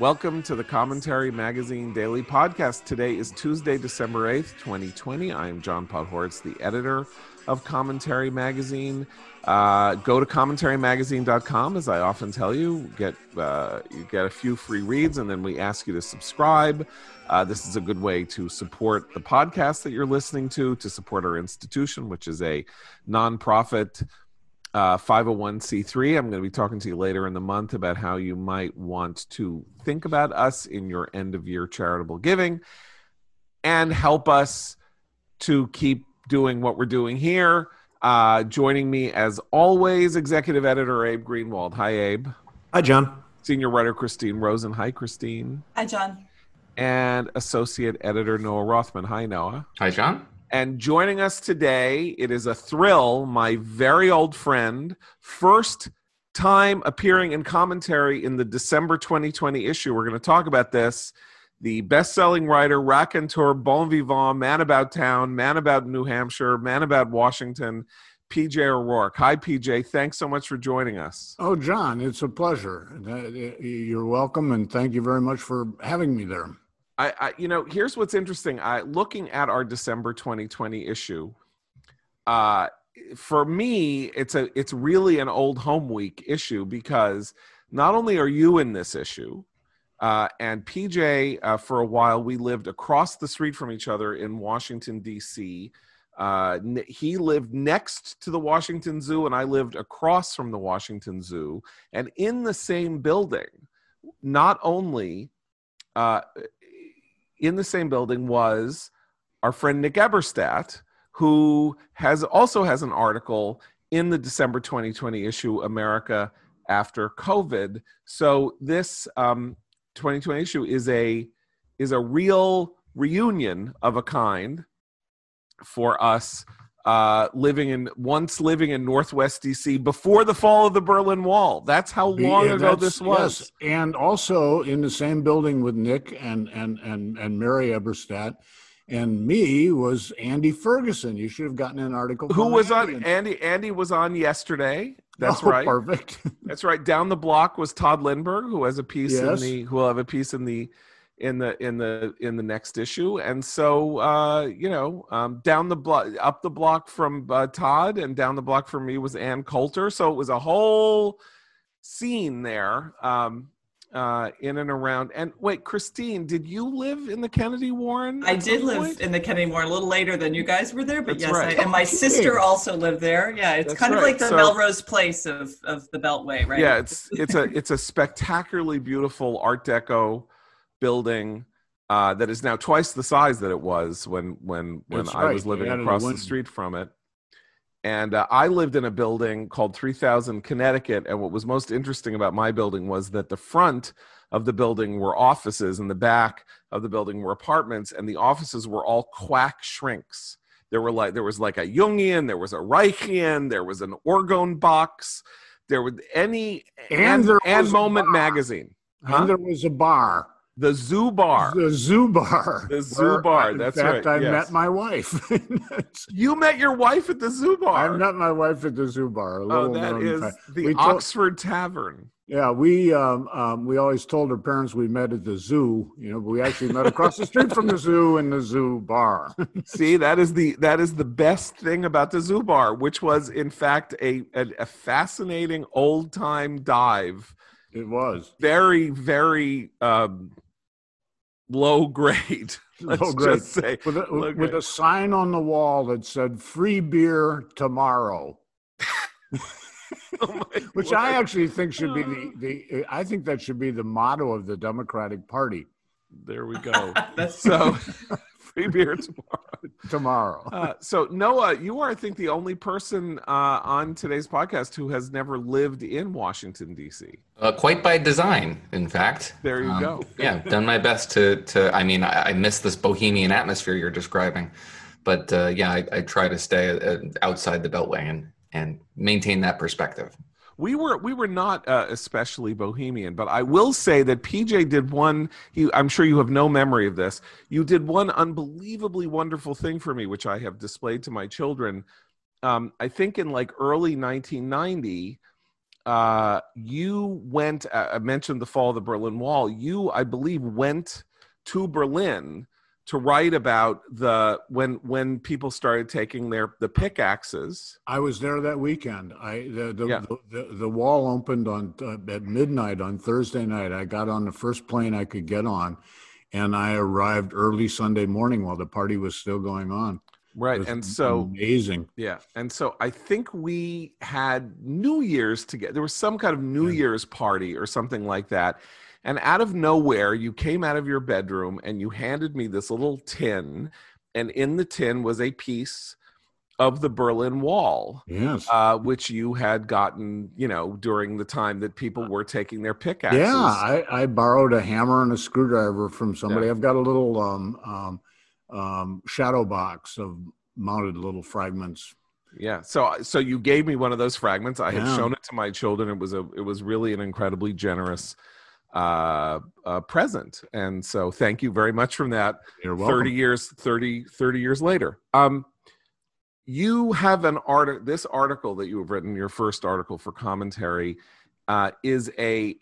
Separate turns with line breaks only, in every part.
Welcome to the Commentary Magazine Daily Podcast. Today is Tuesday, December 8th, 2020. I am John Podhoretz, the editor of Commentary Magazine. Uh, go to commentarymagazine.com, as I often tell you. Get uh, you get a few free reads, and then we ask you to subscribe. Uh, this is a good way to support the podcast that you're listening to, to support our institution, which is a nonprofit uh, 501c3. I'm going to be talking to you later in the month about how you might want to think about us in your end of year charitable giving and help us to keep doing what we're doing here. Uh, joining me, as always, executive editor Abe Greenwald. Hi, Abe.
Hi, John.
Senior writer Christine Rosen. Hi, Christine.
Hi, John.
And associate editor Noah Rothman. Hi, Noah.
Hi, John.
And joining us today, it is a thrill, my very old friend, first time appearing in commentary in the December 2020 issue. We're going to talk about this. The best selling writer, raconteur, bon vivant, man about town, man about New Hampshire, man about Washington, PJ O'Rourke. Hi, PJ. Thanks so much for joining us.
Oh, John, it's a pleasure. Uh, you're welcome, and thank you very much for having me there.
I, I, you know, here's what's interesting. I looking at our December 2020 issue. Uh, for me, it's a it's really an old home week issue because not only are you in this issue, uh, and PJ, uh, for a while, we lived across the street from each other in Washington D.C. Uh, he lived next to the Washington Zoo, and I lived across from the Washington Zoo, and in the same building. Not only uh, in the same building was our friend Nick Eberstadt, who has also has an article in the December 2020 issue, America After COVID. So this um, 2020 issue is a is a real reunion of a kind for us uh, living in once living in Northwest DC before the fall of the Berlin Wall. That's how long yeah, ago this was. Yes.
And also in the same building with Nick and and and and Mary Eberstadt and me was Andy Ferguson. You should have gotten an article.
Who was Andy. on Andy? Andy was on yesterday. That's oh, right.
Perfect.
That's right. Down the block was Tod Lindberg, who has a piece yes. in the who will have a piece in the in the in the in the next issue and so uh you know um down the block up the block from uh, tod and down the block from me was ann coulter so it was a whole scene there um uh in and around and wait christine did you live in the kennedy warren
i did live point? in the kennedy warren a little later than you guys were there but That's yes right. I, and my sister also lived there yeah it's That's kind right. of like the so, melrose place of of the beltway right
yeah it's it's a it's a spectacularly beautiful art deco building uh, that is now twice the size that it was when when when That's I right. was living across the street from it. And uh, I lived in a building called 3000 Connecticut. And what was most interesting about my building was that the front of the building were offices, and the back of the building were apartments, and the offices were all quack shrinks. There were like there was like a Jungian, there was a Reichian, there was an Orgone box, there was any and, and, and Moment magazine.
Huh? And there was a bar.
The Zoo Bar.
The Zoo Bar.
The Zoo Bar. That's
in fact,
right.
I yes. met my wife.
you met your wife at the Zoo Bar.
I met my wife at the Zoo Bar.
oh, that is the we Oxford told, Tavern.
Yeah, we um, um, we always told our parents we met at the zoo. You know, but we actually met across the street from the zoo in the Zoo Bar.
See, that is the that is the best thing about the Zoo Bar, which was in fact a a, a fascinating old time dive.
It was
very very. Um, low grade. Let's low grade. just say
with a, with a sign on the wall that said "Free beer tomorrow." oh Which I actually think should be the, the I think that should be the motto of the Democratic Party.
There we go. so free beer tomorrow.
Tomorrow.
Uh, so Noah, you are, I think, the only person uh, on today's podcast who has never lived in Washington D.C.
Uh, quite by design, in fact.
There you um, go.
yeah, done my best to to. I mean, I, I miss this bohemian atmosphere you're describing, but uh, yeah, I, I, try to stay uh, outside the Beltway and and maintain that perspective
we were we were not uh, especially bohemian but i will say that pj did one he, i'm sure you have no memory of this you did one unbelievably wonderful thing for me which i have displayed to my children um, i think in like early 1990 uh, you went. Uh, I mentioned the fall of the Berlin Wall. You, I believe, went to Berlin to write about the when when people started taking their the pickaxes.
I was there that weekend. I the the, yeah. the, the, the, wall opened on uh, at midnight on Thursday night. I got on the first plane I could get on, and I arrived early Sunday morning while the party was still going on.
Right. And so
amazing.
Yeah. And so I think we had New Year's together. There was some kind of New yeah. Year's party or something like that. And out of nowhere, you came out of your bedroom and you handed me this little tin. And in the tin was a piece of the Berlin Wall.
Yes.
Uh, which you had gotten, you know, during the time that people were taking their pickaxes.
Yeah. I, I borrowed a hammer and a screwdriver from somebody. Yeah. I've got a little um, um, um, shadow box of mounted little fragments.
Yeah. So so you gave me one of those fragments. I yeah. had shown it to my children. It was a it was really an incredibly generous uh, uh present. And so thank you very much from that.
You're welcome.
30 years 30 30 years later. Um you have an article, this article that you have written your first article for commentary uh, is a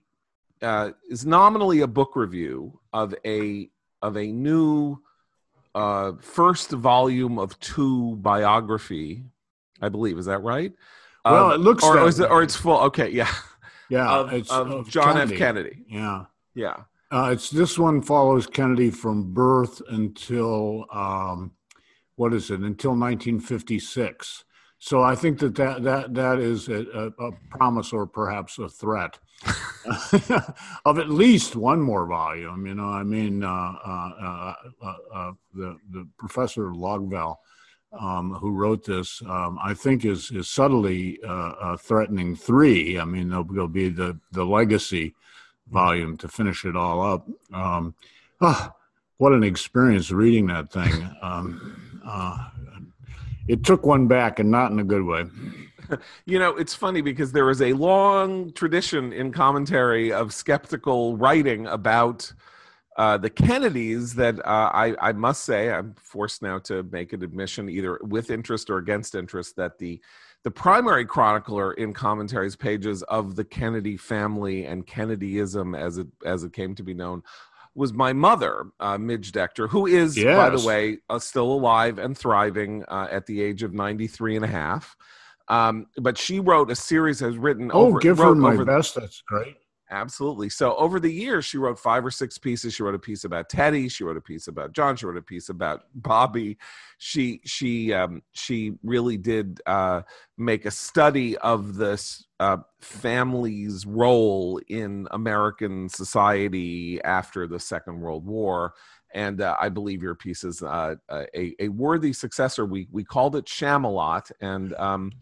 uh, is nominally a book review of a of a new uh, first volume of two biography, I believe. Is that right?
Well, um, it looks
or, is it, or it's full. Okay, yeah,
yeah,
of, of, John Kennedy. F. Kennedy.
Yeah,
yeah.
Uh, it's this one follows Kennedy from birth until um, what is it? Until 1956. So I think that that that, that is a, a promise or perhaps a threat of at least one more volume. You know, I mean, uh, uh, uh, uh the the professor Logevall, um, who wrote this, um, I think is is subtly uh, uh, threatening three. I mean, there'll, there'll, be the the legacy volume to finish it all up. Um, oh, what an experience reading that thing. Um, it took one back and not in a good way.
you know, it's funny because there is a long tradition in commentary of skeptical writing about uh, the Kennedys that uh, I, I must say I'm forced now to make an admission, either with interest or against interest, that the the primary chronicler in commentaries pages of the Kennedy family and Kennedyism, as it as it came to be known, was my mother, uh, Midge Decter, who is, yes. by the way, uh, still alive and thriving uh, at the age of 93 and a half. Um, but she wrote a series, has written.
Oh, over, give her my best. That's great.
Absolutely. So over the years, she wrote five or six pieces. She wrote a piece about Teddy. She wrote a piece about John. She wrote a piece about Bobby. She she um, she really did uh, make a study of this uh, family's role in American society after the Second World War. And uh, I believe your piece is uh, a, a worthy successor. We we called it Shamalot, and um,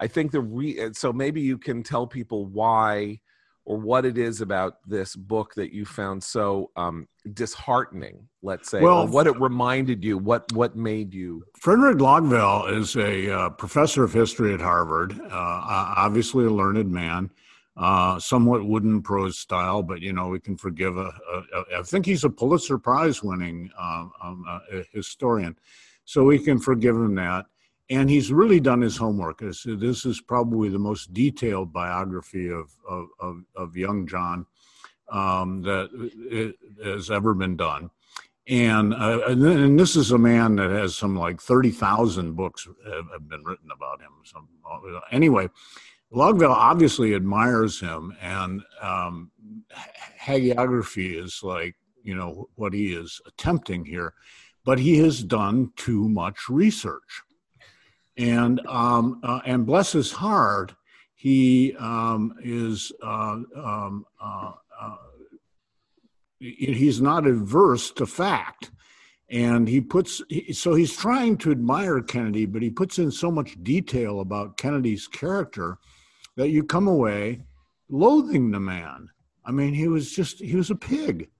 I think the re- so maybe you can tell people why or what it is about this book that you found so um, disheartening let's say well, or what it reminded you what what made you
fredrik logevall is a uh, professor of history at harvard uh, obviously a learned man uh, somewhat wooden prose style but you know we can forgive a, a, a I think he's a pulitzer prize winning um, um, uh, historian. So we can forgive him that and he's really done his homework. This, is probably the most detailed biography of of, of, of young John um, that has ever been done. And, uh, and, this is a man that has some like thirty thousand books have, been written about him. Anyway, Logevall obviously admires him, and um, hagiography is like you know what he is attempting here, but he has done too much research and um, uh, and bless his heart, he um, is uh, um, uh, uh he's not averse to fact, and he puts so he's trying to admire Kennedy, but he puts in so much detail about Kennedy's character that you come away loathing the man. I mean, he was just he was a pig.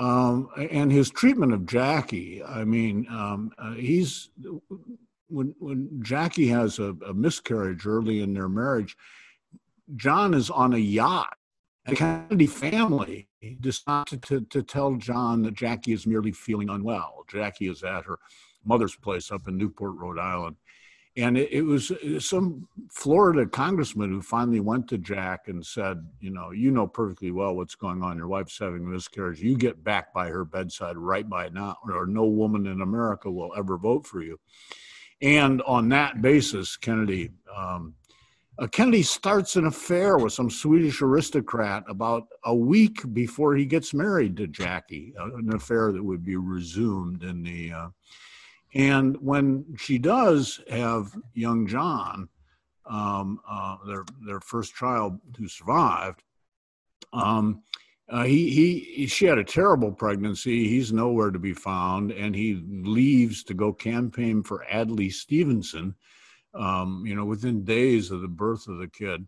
Um, and his treatment of Jackie, I mean, um, uh, he's when when Jackie has a, a, miscarriage early in their marriage, John is on a yacht. The Kennedy family decided to, to tell John that Jackie is merely feeling unwell. Jackie is at her mother's place up in Newport, Rhode Island. and it, it, was some Florida congressman who finally went to Jack and said, you know, you know perfectly well what's going on. Your wife's having a miscarriage. You get back by her bedside right by now, or no woman in America will ever vote for you. And on that basis, Kennedy um, uh, Kennedy starts an affair with some Swedish aristocrat about a week before he gets married to Jackie, uh, an affair that would be resumed in the uh, and when she does have young John, um, uh, their their first child who survived, um, uh, he, he she had a terrible pregnancy. He's nowhere to be found, and he leaves to go campaign for Adlai Stevenson. Um, you know, within days of the birth of the kid.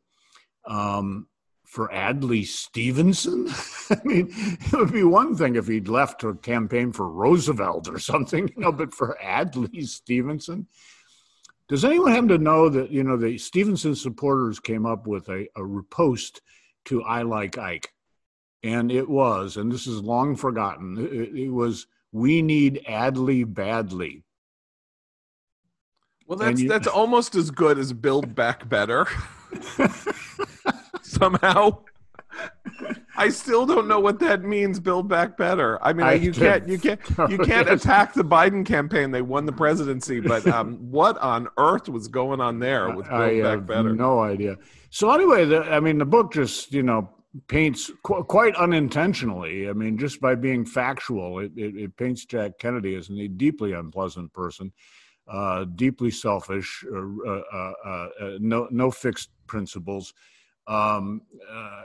Um, for Adlai Stevenson? I mean, it would be one thing if he'd left to campaign for Roosevelt or something, you know, but for Adlai Stevenson? Does anyone happen to know that, you know, the Stevenson supporters came up with a, a riposte to I Like Ike? And it was, and this is long forgotten, it, it was, We Need Adlai Badly.
Well, that's, you, that's almost as good as Build Back Better. somehow. I still don't know what that means. Build back better. I mean, I you can't, you can't, you can't attack the Biden campaign. They won the presidency, but um, what on earth was going on there with Build I Back Better?
No idea. So anyway, the, I mean, the book just you know paints qu- quite unintentionally. I mean, just by being factual, it, it, it paints Jack Kennedy as a deeply unpleasant person, uh, deeply selfish, uh, uh, uh, uh no no fixed principles um, uh,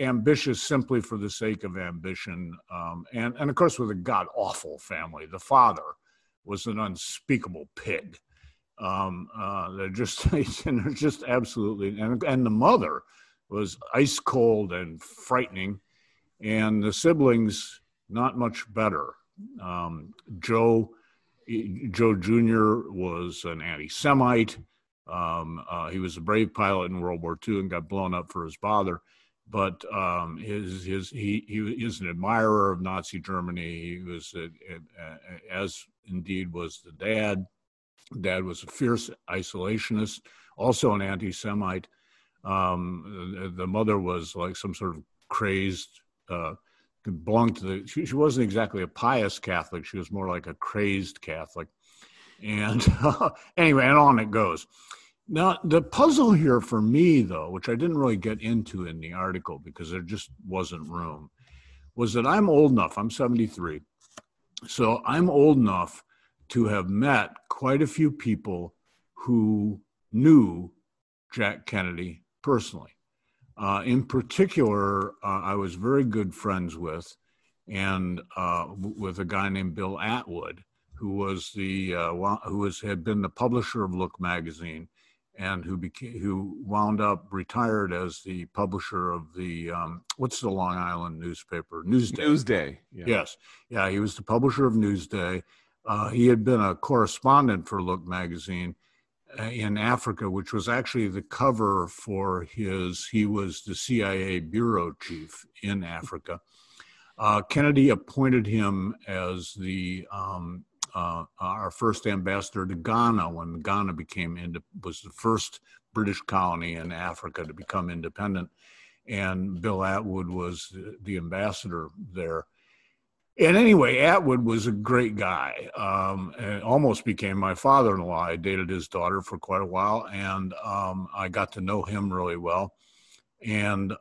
ambitious simply for the sake of ambition, um, and and of course with a god awful family. The father was an unspeakable pig. Um, they're just they're just absolutely, and and the mother was ice cold and frightening, and the siblings not much better. Um, Joe Joe Jr. was an anti-Semite. Um, uh, he was a brave pilot in World War II and got blown up for his father. But um, his his he he is an admirer of Nazi Germany. He was a, a, a, as indeed was the dad. Dad was a fierce isolationist, also an anti-Semite. Um, the, the, mother was like some sort of crazed, uh, belonged to the. She, she, wasn't exactly a pious Catholic. She was more like a crazed Catholic. And uh, anyway, and on it goes. Now, the puzzle here for me, though, which I didn't really get into in the article because there just wasn't room, was that I'm old enough, I'm 73. So I'm old enough to have met quite a few people who knew Jack Kennedy personally. Uh, in particular, uh, I was very good friends with, and uh, with a guy named Bill Attwood, who was the uh, who was had been the publisher of Look magazine, and who became who wound up retired as the publisher of the um, what's the Long Island newspaper Newsday.
Newsday.
Yeah. Yes, yeah, he was the publisher of Newsday. Uh, he had been a correspondent for Look magazine in Africa, which was actually the cover for his. He was the CIA bureau chief in Africa. Uh, Kennedy appointed him as the um, uh, our first ambassador to Ghana when Ghana became ind- was the first British colony in Africa to become independent, and Bill Attwood was the ambassador there. And anyway, Attwood was a great guy. Um, and almost became my father-in-law. I dated his daughter for quite a while, and um, I got to know him really well and uh,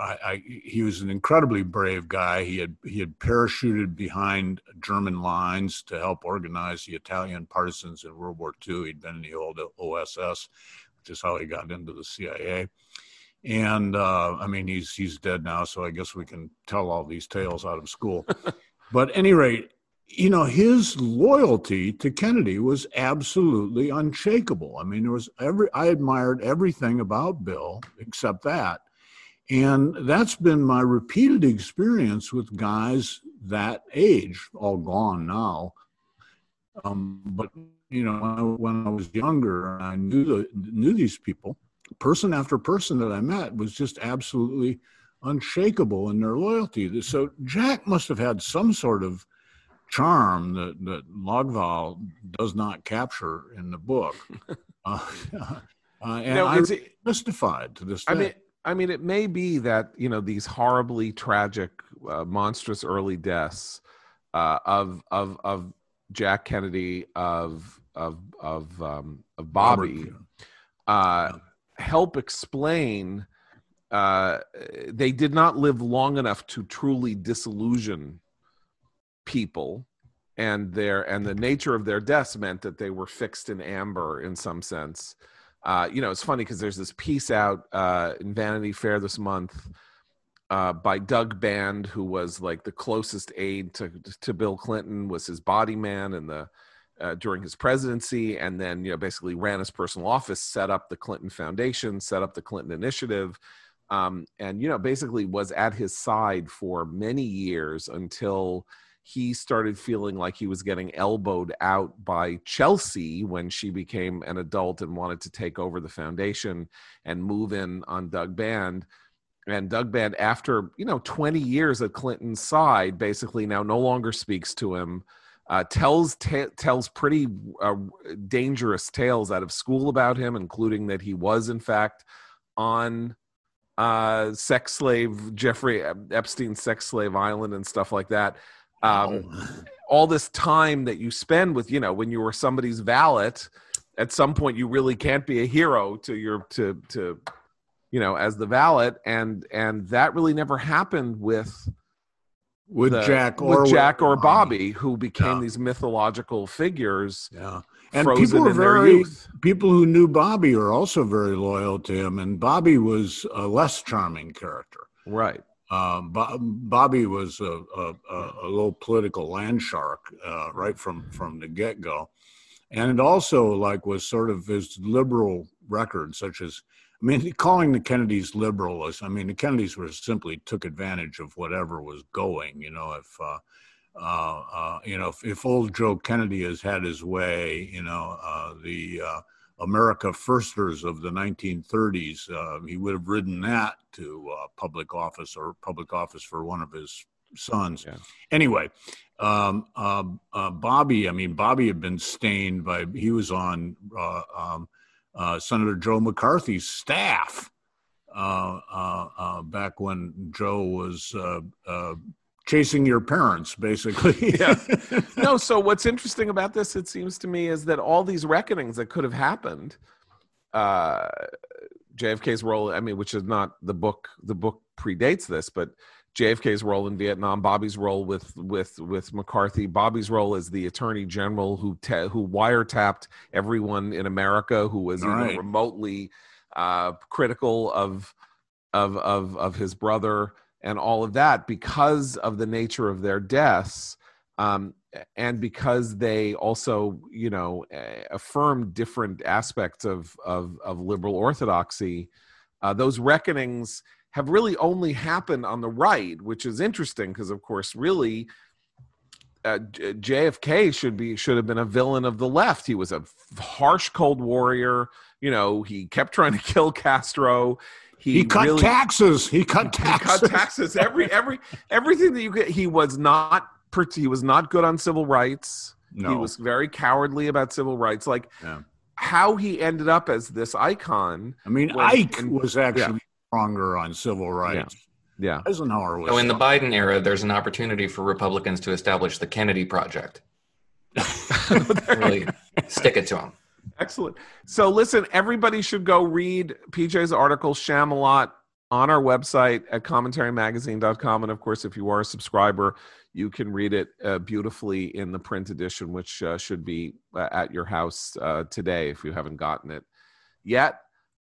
I, I, he was an incredibly brave guy. He had he had parachuted behind German lines to help organize the Italian partisans in World War II. He'd been in the old OSS, which is how he got into the CIA. And uh, I mean, he's he's dead now, so I guess we can tell all these tales out of school. but any rate, you know, his loyalty to Kennedy was absolutely unshakable. I mean, there was every, I admired everything about Bill except that. And that's been my repeated experience with guys that age, all gone now. Um, but, you know, when I was younger, I knew, the, knew these people, person after person that I met was just absolutely unshakable in their loyalty. So Jack must have had some sort of charm that that Logevall does not capture in the book. uh, uh, and no, I'm mystified to this day.
I mean, I mean, it may be that you know these horribly tragic, uh, monstrous early deaths uh, of of of Jack Kennedy, of of of um, of Bobby, uh, help explain uh, they did not live long enough to truly disillusion people and their and the nature of their deaths meant that they were fixed in amber in some sense. Uh, you know it's funny because there's this piece out uh, in vanity fair this month uh, by doug band who was like the closest aide to, to bill clinton was his body man and the uh, during his presidency and then you know basically ran his personal office set up the clinton foundation set up the clinton initiative um, and you know basically was at his side for many years until he started feeling like he was getting elbowed out by Chelsea when she became an adult and wanted to take over the foundation and move in on Doug Band. And Doug Band, after you know 20 years at Clinton's side, basically now no longer speaks to him. Uh, tells t- tells pretty uh, dangerous tales out of school about him, including that he was in fact on uh, sex slave Jeffrey Epstein sex slave island and stuff like that. Um, oh. all this time that you spend with you know when you were somebody's valet, at some point you really can't be a hero to your to to you know as the valet, and and that really never happened with
with the, Jack or
with Jack or Bobby, who became yeah. these mythological figures.
Yeah, and people are very people who knew Bobby are also very loyal to him, and Bobby was a less charming character.
Right.
Um, Bobby was a, a, a, little political land shark uh, right from from the get go, and it also like was sort of his liberal record, such as I mean, calling the Kennedys liberalists. I mean, the Kennedys were simply took advantage of whatever was going. You know, if uh, uh, uh, you know if, if, old Joe Kennedy has had his way, you know, uh, the uh, America Firsters of the 1930s. Uh, he would have ridden that to uh, public office or public office for one of his sons. Yeah. Anyway, um, uh, uh Bobby, I mean, Bobby had been stained by, he was on uh, um, uh, Senator Joe McCarthy's staff Uh uh uh back when Joe was chasing your parents basically.
Yeah. No so what's interesting about this it seems to me is that all these reckonings that could have happened uh jfk's role i mean which is not the book the book predates this but jfk's role in vietnam bobby's role with with with mccarthy bobby's role as the attorney general who te- who wiretapped everyone in america who was even right. remotely uh critical of of of of his brother and all of that because of the nature of their deaths um, and because they also you know affirm different aspects of of, of liberal orthodoxy uh, those reckonings have really only happened on the right which is interesting because of course really uh, JFK should be should have been a villain of the left. He was a harsh cold warrior. You know, he kept trying to kill Castro.
He, he cut really, taxes. He cut taxes.
He cut taxes. Every every everything that you get. He was not. Pretty. He was not good on civil rights. No. He was very cowardly about civil rights. Like yeah. how he ended up as this icon.
I mean, was, Ike and, was actually yeah. stronger on civil rights.
Yeah.
yeah. Eisenhower was.
So in the Biden era, there's an opportunity for Republicans to establish the Kennedy Project. really stick it to them.
Excellent. So listen, everybody should go read PJ's article, Shamalot, on our website at commentarymagazine.com. And of course, if you are a subscriber, you can read it uh, beautifully in the print edition, which uh, should be uh, at your house uh, today if you haven't gotten it yet.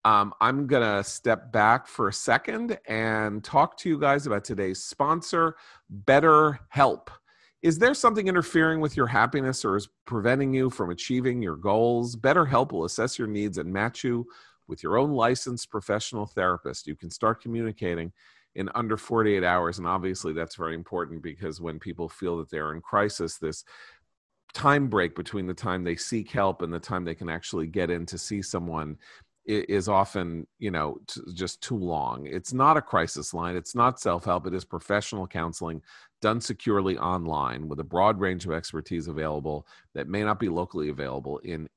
Um, I'm going to step back for a second and talk to you guys about today's sponsor, BetterHelp. Is there something interfering with your happiness or is preventing you from achieving your goals? BetterHelp will assess your needs and match you with your own licensed professional therapist. You can start communicating in under 48 hours. And obviously, that's very important because when people feel that they're in crisis, this time break between the time they seek help and the time they can actually get in to see someone is often you know t- just too long. It's not a crisis line it's not self-help it is professional counseling done securely online with a broad range of expertise available that may not be locally available in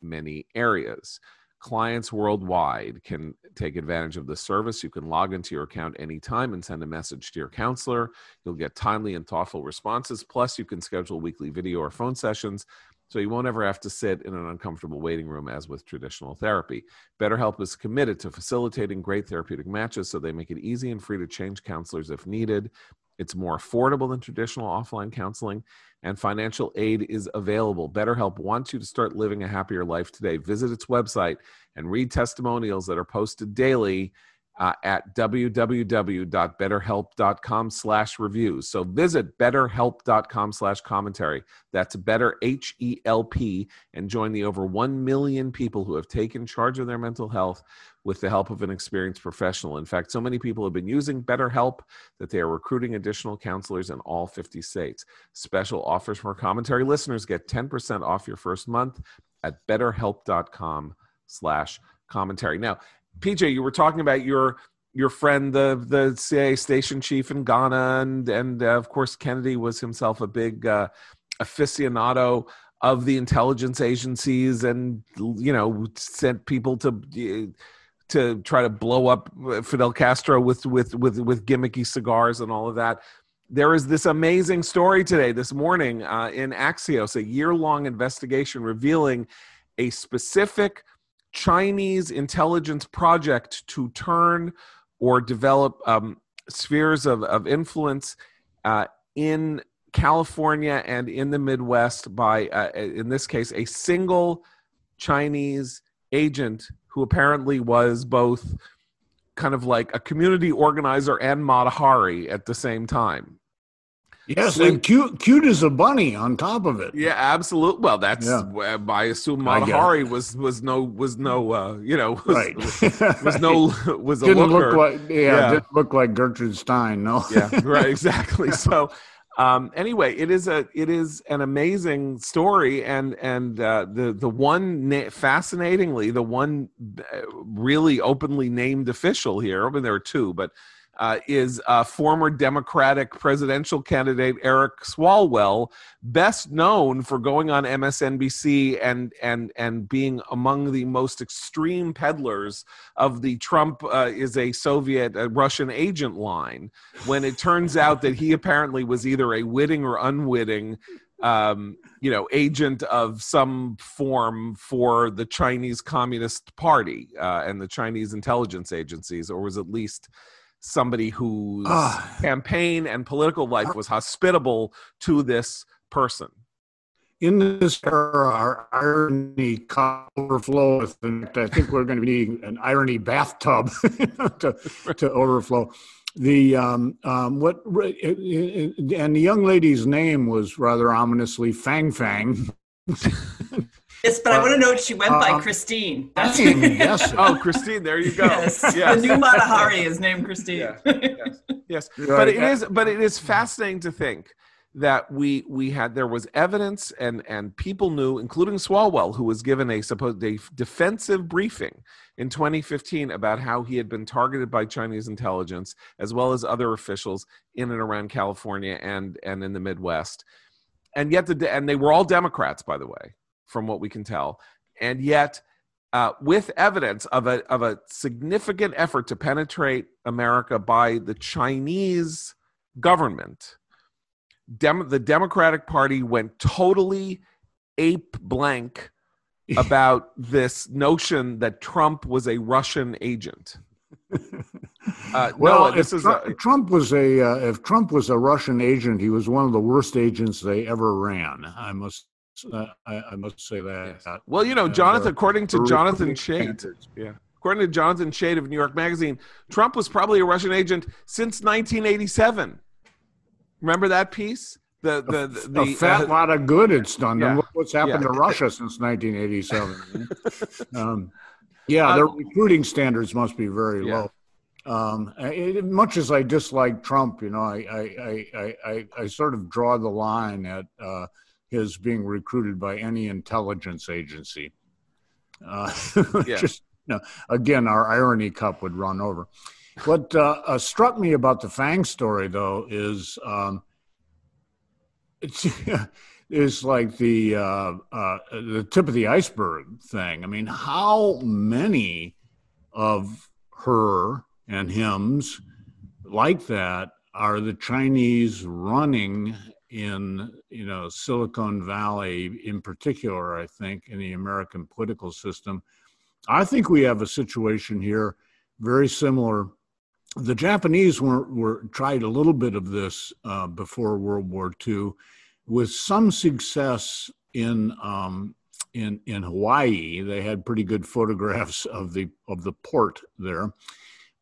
many areas. Clients worldwide can take advantage of the service. You can log into your account anytime and send a message to your counselor. You'll get timely and thoughtful responses. Plus you can schedule weekly video or phone sessions so you won't ever have to sit in an uncomfortable waiting room as with traditional therapy. BetterHelp is committed to facilitating great therapeutic matches so they make it easy and free to change counselors if needed. It's more affordable than traditional offline counseling, and financial aid is available. BetterHelp wants you to start living a happier life today. Visit its website and read testimonials that are posted daily uh, at www.betterhelp.com slash reviews. So visit betterhelp.com slash commentary. That's better H-E-L-P and join the over 1 million people who have taken charge of their mental health with the help of an experienced professional. In fact, so many people have been using BetterHelp that they are recruiting additional counselors in all 50 states. Special offers for commentary listeners get 10% off your first month at betterhelp.com slash commentary. Now, PJ, you were talking about your your friend, the the CIA station chief in Ghana, and and uh, of course Kennedy was himself a big uh, aficionado of the intelligence agencies, and you know sent people to to try to blow up Fidel Castro with with with with gimmicky cigars and all of that. There is this amazing story today, this morning, uh, in Axios, a year long investigation revealing a specific Chinese intelligence project to turn or develop um, spheres of, of influence uh, in California and in the Midwest by, uh, in this case, a single Chinese agent who apparently was both kind of like a community organizer and Mata Hari at the same time.
Yes, and cute, cute as a bunny on top of it.
Yeah, absolutely. Well, that's yeah. I assume Mata Hari was was no was no uh, you know was, right. was, was no was a
didn't
looker.
look like yeah, yeah. didn't look like Gertrude Stein. No.
yeah, right, exactly. So. Um, anyway, it is a it is an amazing story, and and uh, the the one na- fascinatingly the one uh, really openly named official here. I mean, there are two, but uh, is uh, former Democratic presidential candidate Eric Swalwell, best known for going on MSNBC and and and being among the most extreme peddlers of the Trump uh, is a Soviet a Russian agent line. When it turns out that he apparently was either a witting or unwitting um, you know, agent of some form for the Chinese Communist Party uh, and the Chinese intelligence agencies, or was at least somebody whose uh, campaign and political life was hospitable to this person.
In this era, our irony overflows. And I think we're going to need an irony bathtub to, to overflow. The um, um, what and the young lady's name was rather ominously Fang Fang.
Yes, but uh, I want to know she went uh, by Christine.
That's yes. oh, Christine, there you go.
Yes. yes. The new Mata Hari is named Christine.
Yeah. yes. yes. Right. But it is but it is fascinating to think that we we had there was evidence and and people knew including Swalwell who was given a supposed a defensive briefing in 2015 about how he had been targeted by Chinese intelligence as well as other officials in and around California and and in the Midwest and yet the and they were all Democrats by the way from what we can tell. And yet, uh, with evidence of a, of a significant effort to penetrate America by the Chinese government, Dem- the Democratic Party went totally ape blank about this notion that Trump was a Russian agent.
Uh, well, no, if Trump, a, Trump, was a uh, if Trump was a Russian agent, he was one of the worst agents they ever ran. I must uh, I, I, must say that. Yes.
Well, you know, Jonathan, according to Jonathan Chait, yeah, according to Jonathan Chait of New York Magazine, Trump was probably a Russian agent since 1987. Remember that piece? The the the,
the a fat uh, lot of good it's done. Yeah. what's happened yeah. to Russia since 1987. um, yeah, their recruiting standards must be very yeah. low. Um, it, much as I dislike Trump, you know, I I, I, I, I sort of draw the line at uh, his being recruited by any intelligence agency. Uh,
yeah. Just,
no, again, our irony cup would run over. What uh, uh, struck me about the Fang story, though, is um, it's is like the uh, uh, the tip of the iceberg thing. I mean, how many of her and him's like that are the Chinese running in you know Silicon Valley in particular? I think in the American political system, I think we have a situation here very similar. The Japanese were, were tried a little bit of this uh, before World War II with some success in um, in in Hawaii. They had pretty good photographs of the of the port there.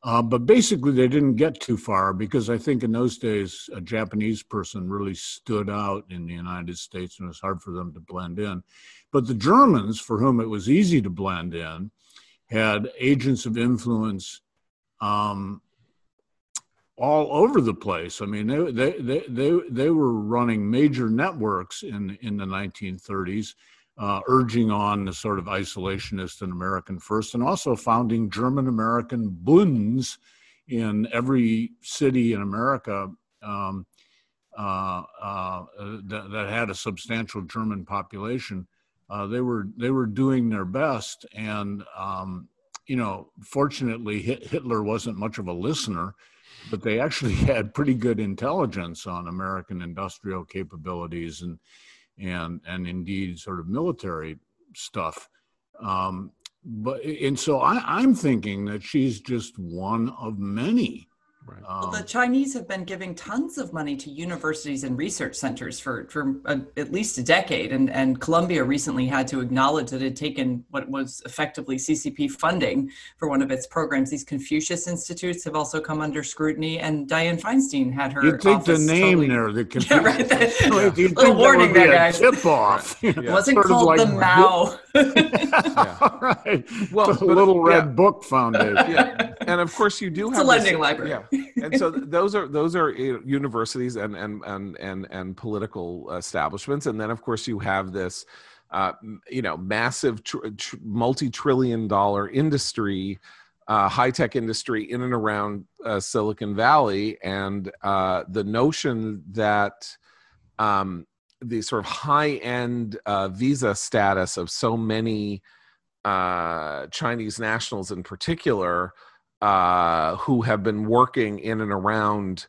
Uh, but basically, they didn't get too far because I think in those days, a Japanese person really stood out in the United States and it was hard for them to blend in. But the Germans, for whom it was easy to blend in, had agents of influence um, all over the place. I mean, they, they, they, they, they were running major networks in, in the 1930s, uh, urging on the sort of isolationist and American first, and also founding German American bunds in every city in America um, uh, uh, that, that, had a substantial German population. Uh, they were they were doing their best, and um, you know, fortunately, Hitler wasn't much of a listener but they actually had pretty good intelligence on American industrial capabilities and and and indeed sort of military stuff. Um, but and so I, I'm thinking that she's just one of many
Right. Um, well, the Chinese have been giving tons of money to universities and research centers for, for a, at least a decade. And, and Columbia recently had to acknowledge that it had taken what was effectively CCP funding for one of its programs. These Confucius Institutes have also come under scrutiny. And Dianne Feinstein had her.
You take the name totally, there, the Confucius. Yeah, right.
The, yeah. Little warning there, guys.
Tip off.
Yeah. It wasn't sort called like, the Mao.
yeah. right. Well, the Little Red Book Foundation. Yeah.
And of course, you do
it's
have
a lending this, library.
Yeah and so those are those are universities and and and and and political establishments, and then of course you have this, uh, you know, massive tr- tr- multi-trillion dollar industry. Uh, high tech industry in and around uh, Silicon Valley, and uh, the notion that um, the sort of high end uh, visa status of so many uh, Chinese nationals in particular uh, who have been working in and around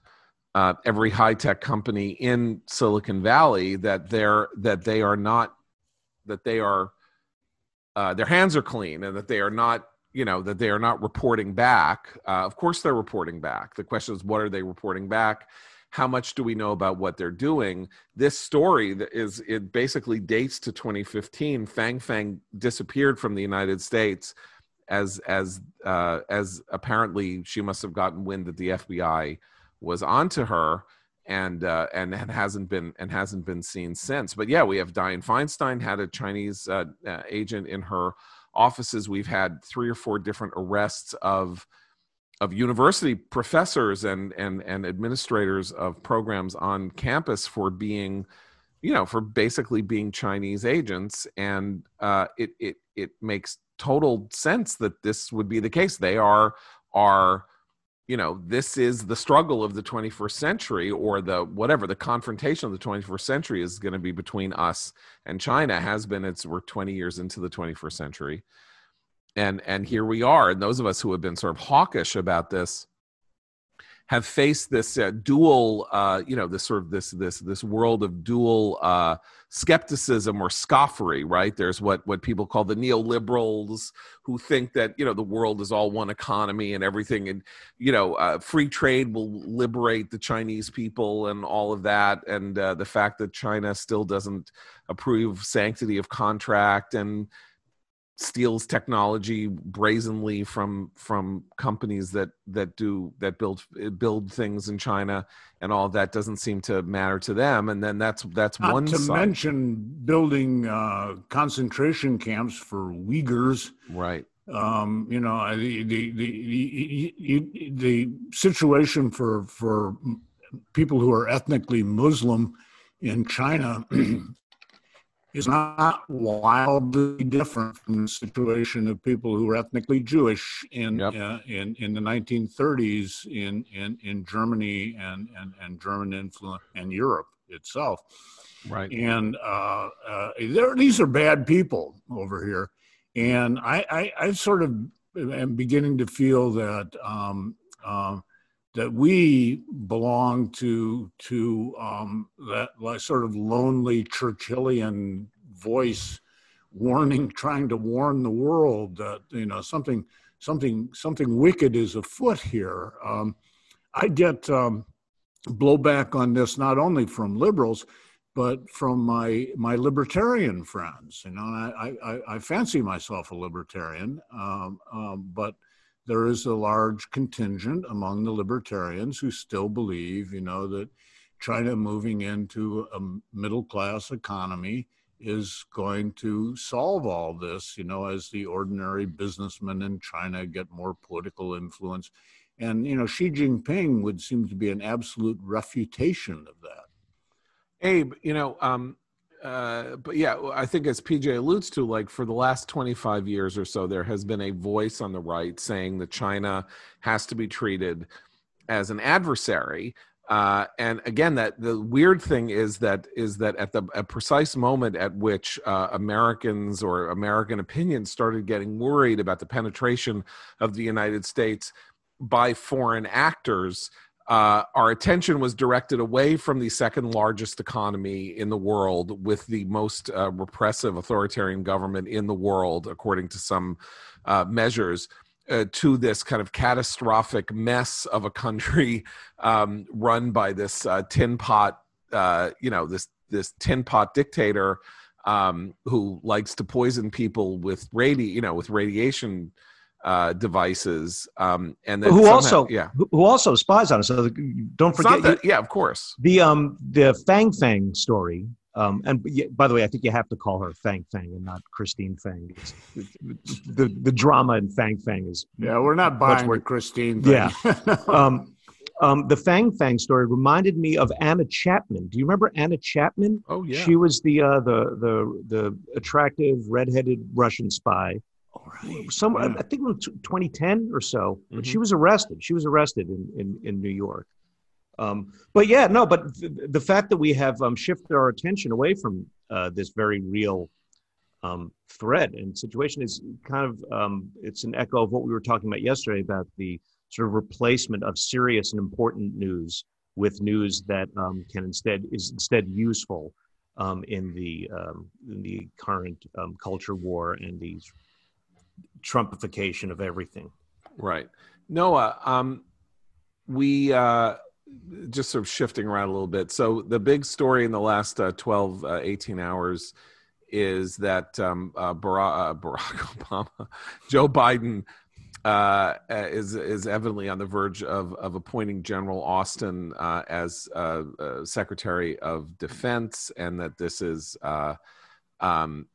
uh, every high tech company in Silicon Valley that they're that they are not that they are uh, their hands are clean and that they are not you know that they are not reporting back. Uh, of course, they're reporting back. The question is, what are they reporting back? How much do we know about what they're doing? This story is it basically dates to 2015. Fang Fang disappeared from the United States as as uh, as apparently she must have gotten wind that the FBI was onto her and uh, and hasn't been and hasn't been seen since. But yeah, we have Dianne Feinstein had a Chinese uh, uh, agent in her offices. We've had three or four different arrests of of university professors and and and administrators of programs on campus for being you know for basically being chinese agents. And uh, it it it makes total sense that this would be the case. They are are you know this is the struggle of the 21st century or the whatever the confrontation of the 21st century is going to be between us and china has been. It's we're 20 years into the 21st century and and here we are. And those of us who have been sort of hawkish about this have faced this uh, dual, uh, you know, this sort of this this this world of dual uh, skepticism or scoffery, right? There's what what people call the neoliberals who think that you know the world is all one economy and everything, and you know, uh, free trade will liberate the Chinese people and all of that, and uh, the fact that China still doesn't approve sanctity of contract and steals technology brazenly from from companies that that do that build build things in China and all that doesn't seem to matter to them. And then that's that's
Not
one
to
side.
mention building uh, concentration camps for Uyghurs.
Right.
Um, you know the the, the the the situation for for people who are ethnically Muslim in China is not wildly different from the situation of people who were ethnically Jewish in yep. uh, in in the 1930s in in in Germany and and and German influence and Europe itself.
Right.
And uh, uh, these are bad people over here, and I I, I sort of am beginning to feel that. Um, um, that we belong to to um, that sort of lonely Churchillian voice warning, trying to warn the world that you know something something something wicked is afoot here. Um, I get um, blowback on this not only from liberals but from my my libertarian friends. You know, I I, I fancy myself a libertarian, um, um, but there is a large contingent among the libertarians who still believe, you know, that China moving into a middle class economy is going to solve all this, you know, as the ordinary businessmen in China get more political influence. And, you know, Xi Jinping would seem to be an absolute refutation of that.
Abe, you know, um, uh, but yeah, I think as PJ alludes to, like for the last 25 years or so, there has been a voice on the right saying that China has to be treated as an adversary. Uh, and again, that the weird thing is that is that at the precise moment at which uh, Americans or American opinion started getting worried about the penetration of the United States by foreign actors, uh, our attention was directed away from the second largest economy in the world with the most uh, repressive authoritarian government in the world, according to some uh, measures, uh, to this kind of catastrophic mess of a country um, run by this uh, tin pot, uh, you know, this this tin pot dictator um, who likes to poison people with radi, you know, with radiation uh, devices, um, and then
who somehow, also yeah who also spies on us. So don't forget,
that, yeah, of course.
The um the Fang Fang story. Um, and by the way, I think you have to call her Fang Fang and not Christine Fang. It's, the the drama in Fang Fang is
yeah, we're not buying with Christine.
Thing. Yeah. um, um, the Fang Fang story reminded me of Anna Chapman. Do you remember Anna Chapman?
Oh yeah.
She was the uh, the the the attractive redheaded Russian spy right. Somewhere, yeah. I think it was 2010 or so. But mm-hmm. she was arrested. She was arrested in in, in New York. Um, but yeah, no. But th- the fact that we have um, shifted our attention away from uh, this very real um, threat and situation is kind of um, it's an echo of what we were talking about yesterday about the sort of replacement of serious and important news with news that um, can instead is instead useful um, in the um, in the current um, culture war and these Trumpification of everything.
Right. Noah, um, we uh, just sort of shifting around a little bit. So the big story in the last uh, 12, uh, 18 hours is that um, uh, Barack, uh, Barack Obama, Joe Biden uh, is is evidently on the verge of of appointing General Austin uh, as uh, uh Secretary of Defense, and that this is uh, um,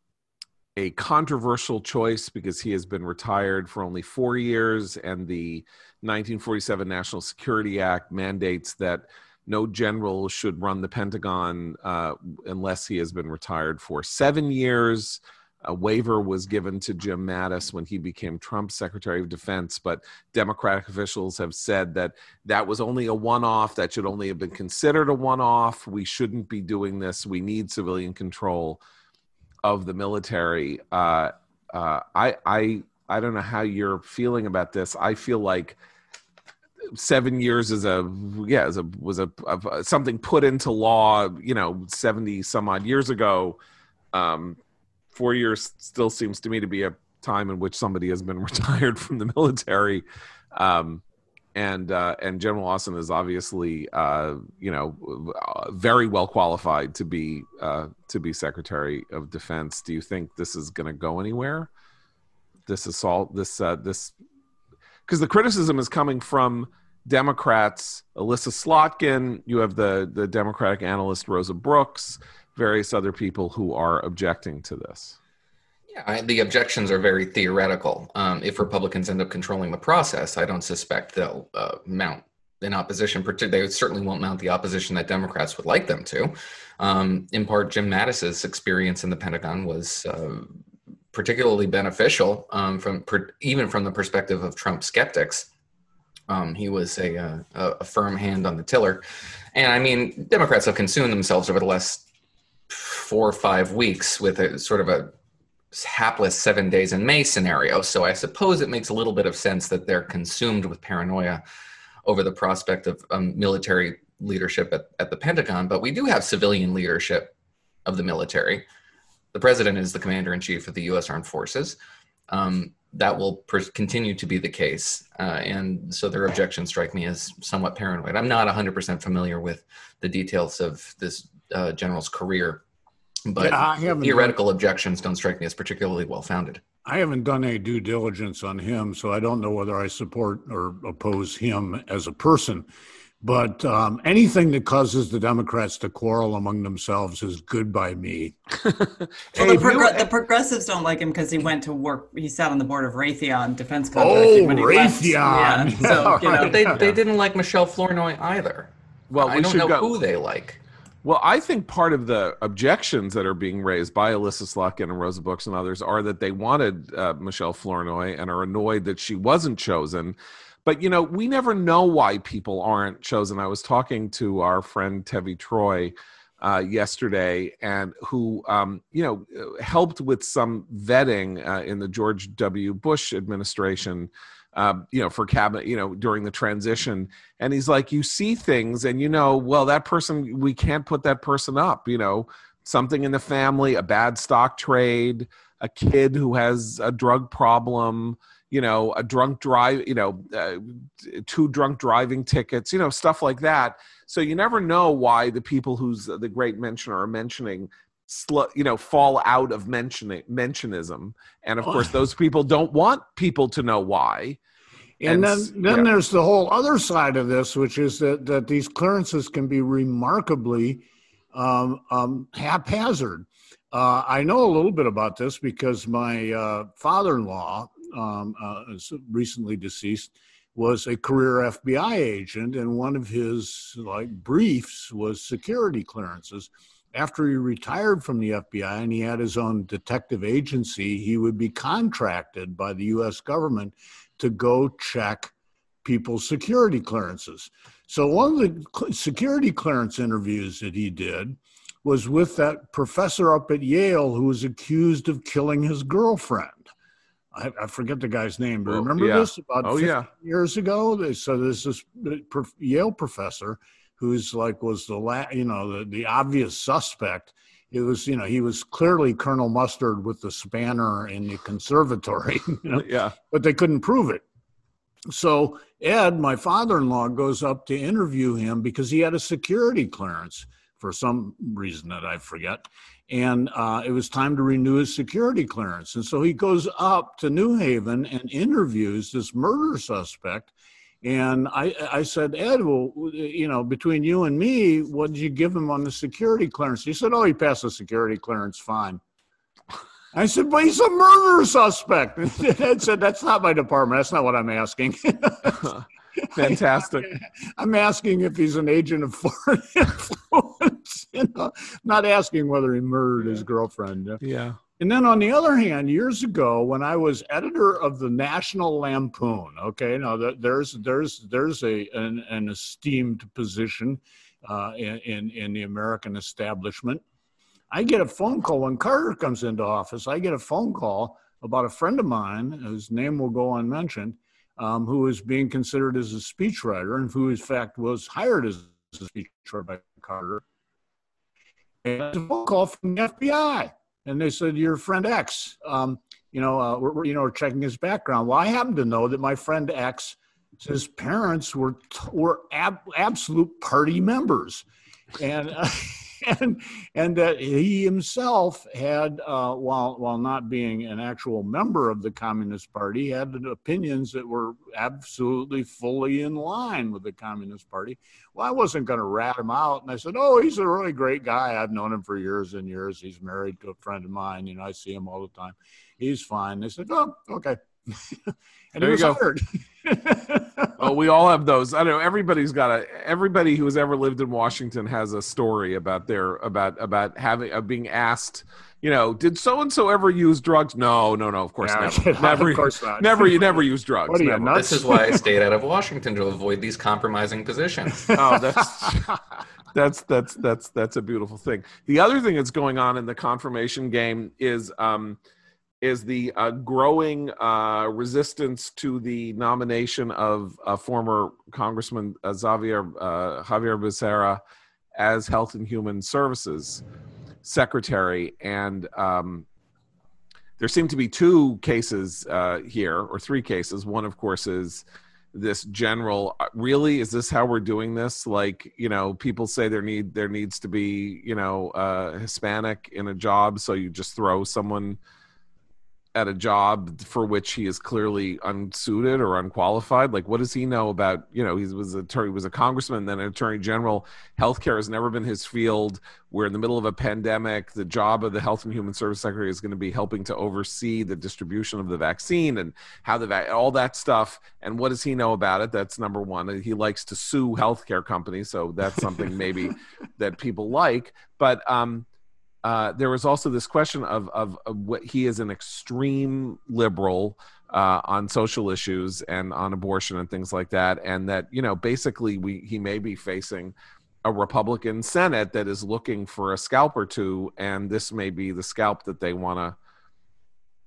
a controversial choice because he has been retired for only four years, and the 1947 National Security Act mandates that no general should run the Pentagon uh, unless he has been retired for seven years. A waiver was given to Jim Mattis when he became Trump's Secretary of Defense, but Democratic officials have said that that was only a one off, that should only have been considered a one off. We shouldn't be doing this. We need civilian control of the military. Uh, uh, I I I don't know how you're feeling about this. I feel like seven years is a yeah as a was a, a, something put into law you know 70 some odd years ago um four years still seems to me to be a time in which somebody has been retired from the military um and uh, and General Austin is obviously uh, you know very well qualified to be uh, to be Secretary of Defense. Do you think this is going to go anywhere? This assault, this uh, this, because the criticism is coming from Democrats. Elissa Slotkin, you have the the Democratic analyst Rosa Brooks, various other people who are objecting to this.
Yeah, I, the objections are very theoretical. Um, if Republicans end up controlling the process, I don't suspect they'll uh, mount in opposition. They certainly won't mount the opposition that Democrats would like them to. Um, in part, Jim Mattis's experience in the Pentagon was uh, particularly beneficial um, from per, even from the perspective of Trump skeptics. Um, he was a, uh, a, a firm hand on the tiller, and I mean, Democrats have consumed themselves over the last four or five weeks with a sort of a hapless seven days in May scenario. So I suppose it makes a little bit of sense that they're consumed with paranoia over the prospect of um, military leadership at, at the Pentagon. But we do have civilian leadership of the military. The president is the commander in chief of the U.S. Armed Forces. Um, that will continue to be the case. Uh, and so their objections strike me as somewhat paranoid. I'm not 100% familiar with the details of this uh, general's career but yeah, theoretical done, objections don't strike me as particularly well founded.
I haven't done any due diligence on him, so I don't know whether I support or oppose him as a person. But um, anything that causes the Democrats to quarrel among themselves is good by me.
well, the, prog- the, progressives don't like him because he went to work. He sat on the board of Raytheon Defense
Contracting. Oh, Raytheon! Yeah,
so, you know, they, they didn't like Michelle Flournoy either. Well, I don't know go- who they like.
Well, I think part of the objections that are being raised by Elissa Slotkin and Rosa Brooks and others are that they wanted uh, Michelle Flournoy and are annoyed that she wasn't chosen. But you know, we never know why people aren't chosen. I was talking to our friend Tevi Troy uh, yesterday, and who um, you know helped with some vetting uh, in the George W. Bush administration um, you know, for cabinet, you know, during the transition. And he's like, you see things and you know, well, that person, we can't put that person up, you know, something in the family, a bad stock trade, a kid who has a drug problem, you know, a drunk drive, you know, uh, two drunk driving tickets, you know, stuff like that. So you never know why the people who's the great mentioner are mentioning you know fall out of mentioning mentionism. And of course those people don't want people to know why.
And, and then then yeah. there's the whole other side of this which is that that these clearances can be remarkably um, um, haphazard. Uh, i know a little bit about this because my uh, father-in-law um, uh, recently deceased was a career FBI agent, and one of his like briefs was security clearances after he retired from the FBI and he had his own detective agency, he would be contracted by the US government to go check people's security clearances. So, one of the security clearance interviews that he did was with that professor up at Yale who was accused of killing his girlfriend. I, I forget the guy's name, but oh, remember yeah. this about oh, yeah. years ago? So, there's this uh, Yale professor who's like was the la- you know the, the obvious suspect. It was you know he was clearly colonel mustard with the spanner in the conservatory you know?
yeah.
but they couldn't prove it. So ed my father-in-law goes up to interview him because he had a security clearance for some reason that i forget. And uh, it was time to renew his security clearance. And so he goes up to new haven and interviews this murder suspect and I, I said, Ed, well, you know, between you and me, what did you give him on the security clearance? He said, Oh, he passed the security clearance fine. I said, but he's a murder suspect. Ed said, That's not my department. That's not what I'm asking.
Fantastic.
I'm asking if he's an agent of foreign influence, you know, not asking whether he murdered yeah. his girlfriend.
Yeah.
And then on the other hand, years ago, when I was editor of the National Lampoon, okay, now there's there's there's a an, an esteemed position uh, in in the American establishment. I get a phone call when Carter comes into office. I get a phone call about a friend of mine, whose name will go unmentioned, um, who is being considered as a speechwriter, and who in fact was hired as a speechwriter by Carter. And a phone call from the FBI and they said your friend X. Um, you know, uh, we're, you know, we're checking his background. Well, I happen to know that my friend X, his parents were were ab- absolute party members, and. Uh, and and that he himself had, uh, while while not being an actual member of the Communist Party, had opinions that were absolutely fully in line with the Communist Party. Well, I wasn't going to rat him out, and I said, "Oh, he's a really great guy. I've known him for years and years. He's married to a friend of mine. You know, I see him all the time. He's fine." They said, "Oh, okay." And there he was hired.
oh, we all have those. I know. Everybody's got a. Everybody who has ever lived in Washington has a story about their about about having of being asked. You know, did so and so ever use drugs? No, no, no. Of course
Yeah,
never. Never.
of course not.
Never. You never use drugs.
What are you, nuts?
This is why I stayed out of Washington to avoid these compromising positions.
oh, that's that's that's that's that's a beautiful thing. The other thing that's going on in the confirmation game is um, is the uh, growing uh, resistance to the nomination of uh, former Congressman uh, Xavier uh, Javier Becerra as Health and Human Services Secretary, and um, there seem to be two cases uh, here, or three cases. One, of course, is this general really? Is this how we're doing this? Like you know people say there need there needs to be you know hispanic in a job so you just throw someone at a job for which he is clearly unsuited or unqualified? Like what does he know about you know he was a attorney was a congressman then an attorney general. Healthcare has never been his field. We're in the middle of a pandemic. The job of the health and human service secretary is going to be helping to oversee the distribution of the vaccine and how the va- all that stuff. And what does he know about it? That's number one. He likes to sue healthcare companies so that's something maybe that people like. But um uh, there was also this question of, of, of what he is an extreme liberal uh, on social issues and on abortion and things like that, and that you know basically we he may be facing a Republican Senate that is looking for a scalp or two, and this may be the scalp that they want to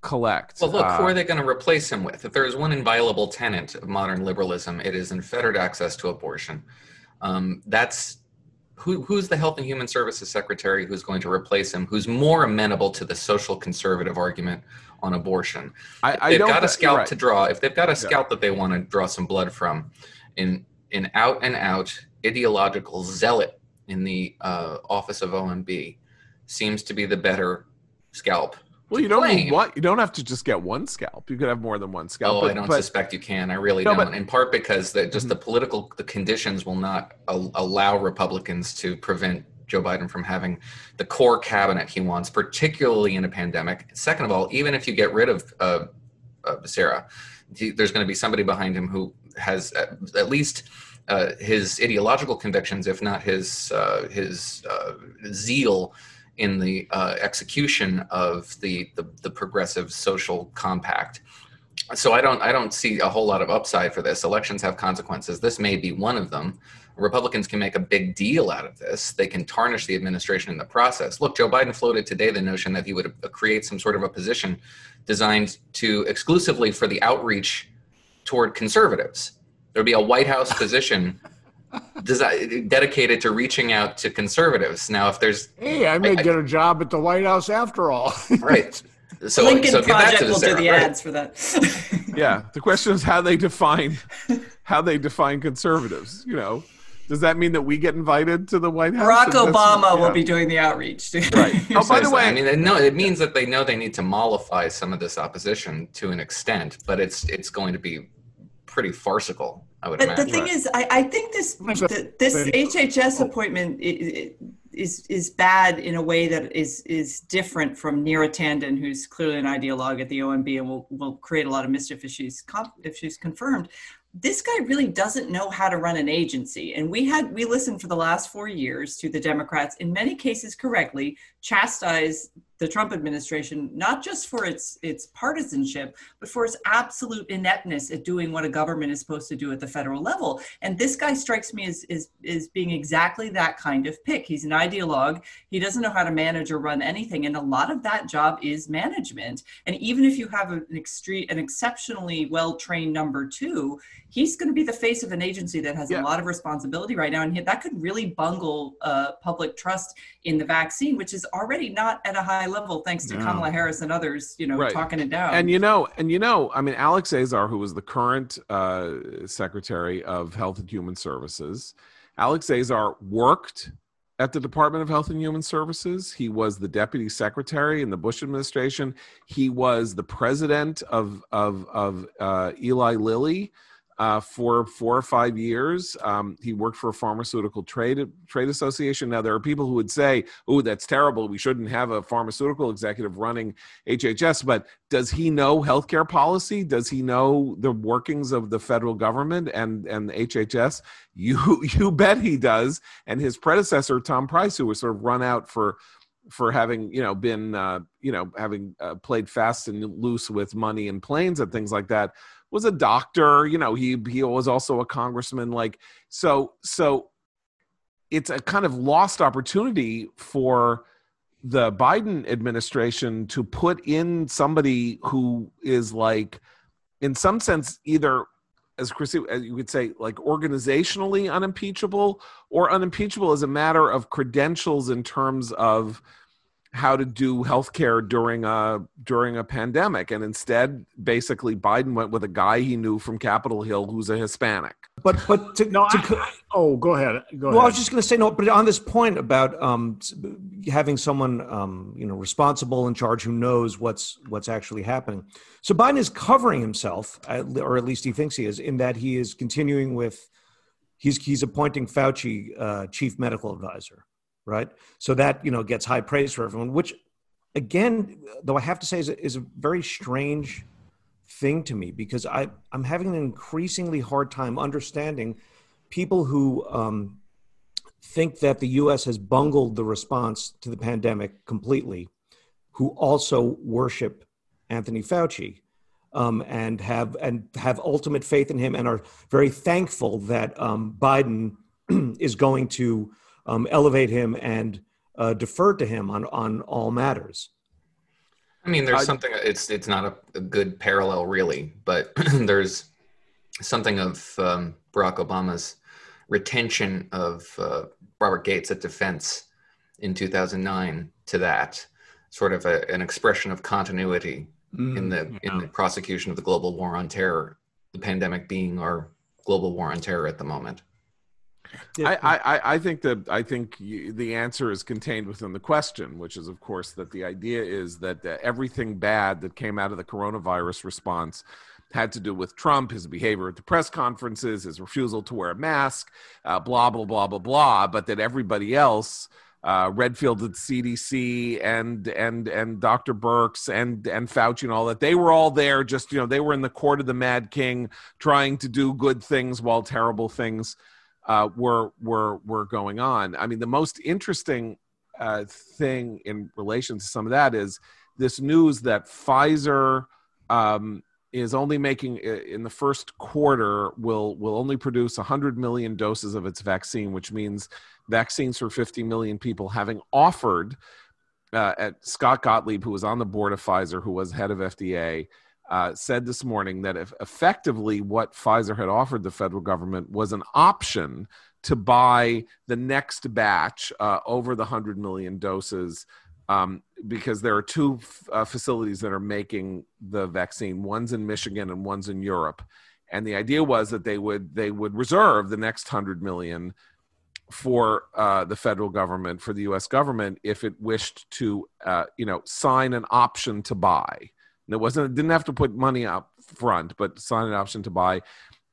collect.
Well, look,
Uh,
who are they going to replace him with? If there is one inviolable tenet of modern liberalism, it is unfettered access to abortion. Um, that's who, who's the Health and Human Services Secretary who's going to replace him, who's more amenable to the social conservative argument on abortion.
I, I
they've
don't
got a scalp
right.
to draw. If they've got a scalp that they want to draw some blood from, in in out and out ideological zealot in the uh, office of OMB, seems to be the better scalp.
Well, you don't need one. You don't have to just get one scalp. You could have more than one scalp.
Oh,
but,
I don't
but-
suspect you can. I really
No,
don't.
but-
In part because the, just
Mhm.
the political the conditions will not al- allow Republicans to prevent Joe Biden from having the core cabinet he wants, particularly in a pandemic. Second of all, even if you get rid of uh, uh, he- there's going to be somebody behind him who has at, at least uh, his ideological convictions, if not his uh, his uh, zeal in the uh, execution of the, the the progressive social compact. So I don't I don't see a whole lot of upside for this. Elections have consequences. This may be one of them. Republicans can make a big deal out of this. They can tarnish the administration in the process. Look, Joe Biden floated today the notion that he would uh, create some sort of a position designed to exclusively for the outreach toward conservatives. There would be a White House position desi- dedicated to reaching out to conservatives. Now, if there's
Hey, I may
I-
get a job at the White House after all.
right, so
Lincoln
so
Project
to the
will do the
right?
ads for that.
yeah the question is how they define how they define conservatives you know does that mean that we get invited to the white house
Barack
And that's-
Obama will be doing the outreach.
Right. Oh, by the way-
I mean, they know it means that they know they need to mollify some of this opposition to an extent, but it's it's going to be pretty farcical. I would
But the thing is, I, I think this the, this HHS appointment i- i- is is bad in a way that is is different from Neera Tanden, who's clearly an ideologue at the OMB and will will create a lot of mischief if she's if she's confirmed. This guy really doesn't know how to run an agency, and we had we listened for the last four years to the Democrats, in many cases correctly, chastise the Trump administration not just for its its partisanship, but for its absolute ineptness at doing what a government is supposed to do at the federal level. And this guy strikes me as is is being exactly that kind of pick. He's an ideologue. He doesn't know how to manage or run anything, and a lot of that job is management. And even if you have an extreme, an exceptionally well trained number two, he's going to be the face of an agency that has
Yeah.
a lot of responsibility right now, and that could really bungle uh, public trust in the vaccine, which is already not at a high level, thanks to
No.
Kamala Harris and others, you know,
Right.
talking it down.
and you know and you know i mean alex azar who was the current uh, secretary of health and human services alex azar worked at the department of health and human services he was the deputy secretary in the bush administration he was the president of of of uh, eli lilly uh, for four or five years. Um, he worked for a pharmaceutical trade trade association. Now there are people who would say, "Oh, that's terrible. We shouldn't have a pharmaceutical executive running HHS." But does he know healthcare policy? Does he know the workings of the federal government and and the HHS? You you bet he does. And his predecessor, Tom Price, who was sort of run out for for having you know been uh, you know having uh, played fast and loose with money and planes and things like that was a doctor you know he he was also a congressman like so so it's a kind of lost opportunity for the Biden administration to put in somebody who is like in some sense either as Chrissy, as you could say, like organizationally unimpeachable or unimpeachable as a matter of credentials in terms of how to do healthcare during a during a pandemic. And instead basically biden went with a guy he knew from capitol hill who's a hispanic.
But but to,
no,
to,
I, I, oh go ahead go
well
ahead.
i was just going to say no but on this point about um, having someone um, you know responsible in charge who knows what's what's actually happening. So biden is covering himself or at least he thinks he is in that he is continuing with he's he's appointing fauci uh, chief medical advisor right? So that you know gets high praise for everyone. Which, again, though I have to say is a, is a very strange thing to me because I I'm having an increasingly hard time understanding people who um, think that the U.S. has bungled the response to the pandemic completely, who also worship Anthony Fauci. Um, and have and have ultimate faith in him, and are very thankful that um, Biden is going to um, elevate him and uh, defer to him on on all matters.
I mean, there's something. It's it's not a, a good parallel, really, but there's something of um, Barack Obama's retention of uh, Robert Gates at Defense in 2009 to that sort of a, an expression of continuity mm, in the yeah. in the prosecution of the global war on terror. The pandemic being our global war on terror at the moment.
I, I, I think that I think the answer is contained within the question, which is, of course, that the idea is that uh, everything bad that came out of the coronavirus response had to do with Trump, his behavior at the press conferences, his refusal to wear a mask, uh, blah blah blah blah blah. But that everybody else, uh, Redfield at CDC and and and Dr. Birx and and Fauci and all that, they were all there. Just you know, they were in the court of the Mad King, trying to do good things while terrible things uh, were were were going on. I mean, the most interesting uh, thing in relation to some of that is this news that Pfizer um, is only making in the first quarter will will only produce 100 million doses of its vaccine, which means vaccines for 50 million people, having offered. Uh, at Scott Gottlieb, who was on the board of Pfizer, who was head of FDA, uh, said this morning that if effectively what Pfizer had offered the federal government was an option to buy the next batch uh, over the 100 million doses um, because there are two f- uh, facilities that are making the vaccine one's in michigan and one's in europe. And the idea was that they would they would reserve the next 100 million for uh, the federal government for the us government if it wished to uh, you know sign an option to buy and it wasn't it didn't have to put money up front, but sign an option to buy,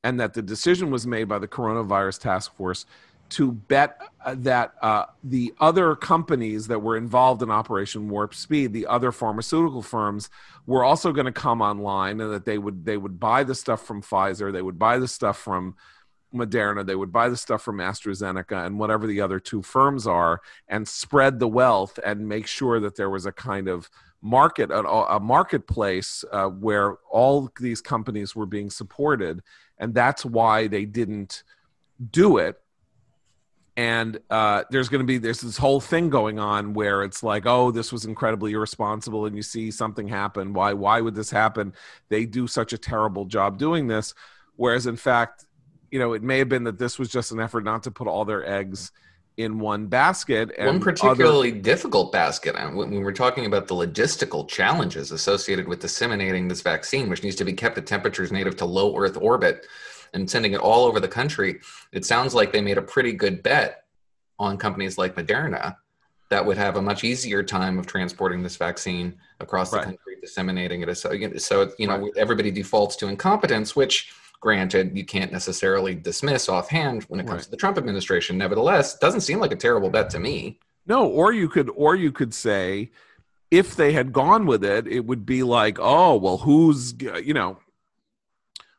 and that the decision was made by the coronavirus task force to bet uh, that uh, the other companies that were involved in Operation Warp Speed, the other pharmaceutical firms, were also going to come online, and that they would they would buy the stuff from Pfizer, they would buy the stuff from Moderna, they would buy the stuff from AstraZeneca and whatever the other two firms are, and spread the wealth and make sure that there was a kind of market a, marketplace uh, where all these companies were being supported and that's why they didn't do it. And uh, there's going to be there's this whole thing going on where it's like oh this was incredibly irresponsible and you see something happen. Why why would this happen? They do such a terrible job doing this. Whereas in fact you know it may have been that this was just an effort not to put all their eggs in one basket.
one particularly other... difficult basket. Uh, and when we're talking about the logistical challenges associated with disseminating this vaccine, which needs to be kept at temperatures native to low Earth orbit and sending it all over the country, it sounds like they made a pretty good bet on companies like Moderna that would have a much easier time of transporting this vaccine across the right. country, disseminating it. So, so you know, right. everybody defaults to incompetence, which granted you can't necessarily dismiss offhand when it comes right. to the trump administration. Nevertheless doesn't seem like a terrible bet to me.
No or you could or you could say if they had gone with it it would be like oh well who's you know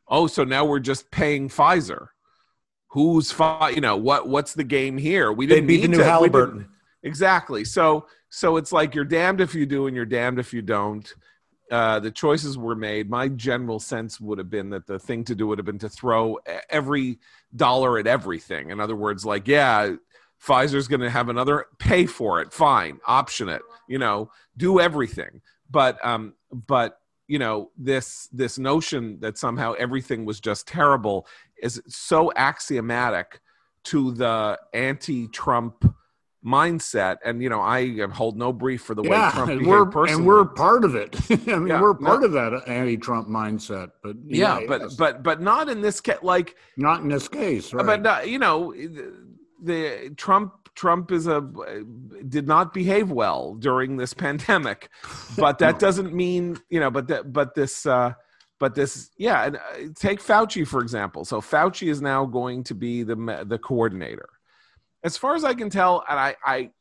oh so now we're just paying pfizer. Who's fi- you know what what's the game here?
We didn't be the new to, halliburton.
Exactly. So so it's like you're damned if you do and you're damned if you don't uh, the choices were made, my general sense would have been that the thing to do would have been to throw every dollar at everything. In other words, like, yeah, Pfizer's going to have another pay for it. Fine, option it. You know, do everything. But um, but you know this this notion that somehow everything was just terrible is so axiomatic to the anti-Trump mindset and you know i hold no brief for the
yeah,
way trump
and
we're, personally.
and we're part of it i mean yeah, we're part no, of that anti-trump mindset but
yeah, yeah but yes. but but not in this case like
not in this case right.
but uh, you know the, the trump trump is a did not behave well during this pandemic but that doesn't mean you know but that but this uh but this yeah and uh, take fauci for example so fauci is now going to be the the coordinator as far as I can tell, and I, I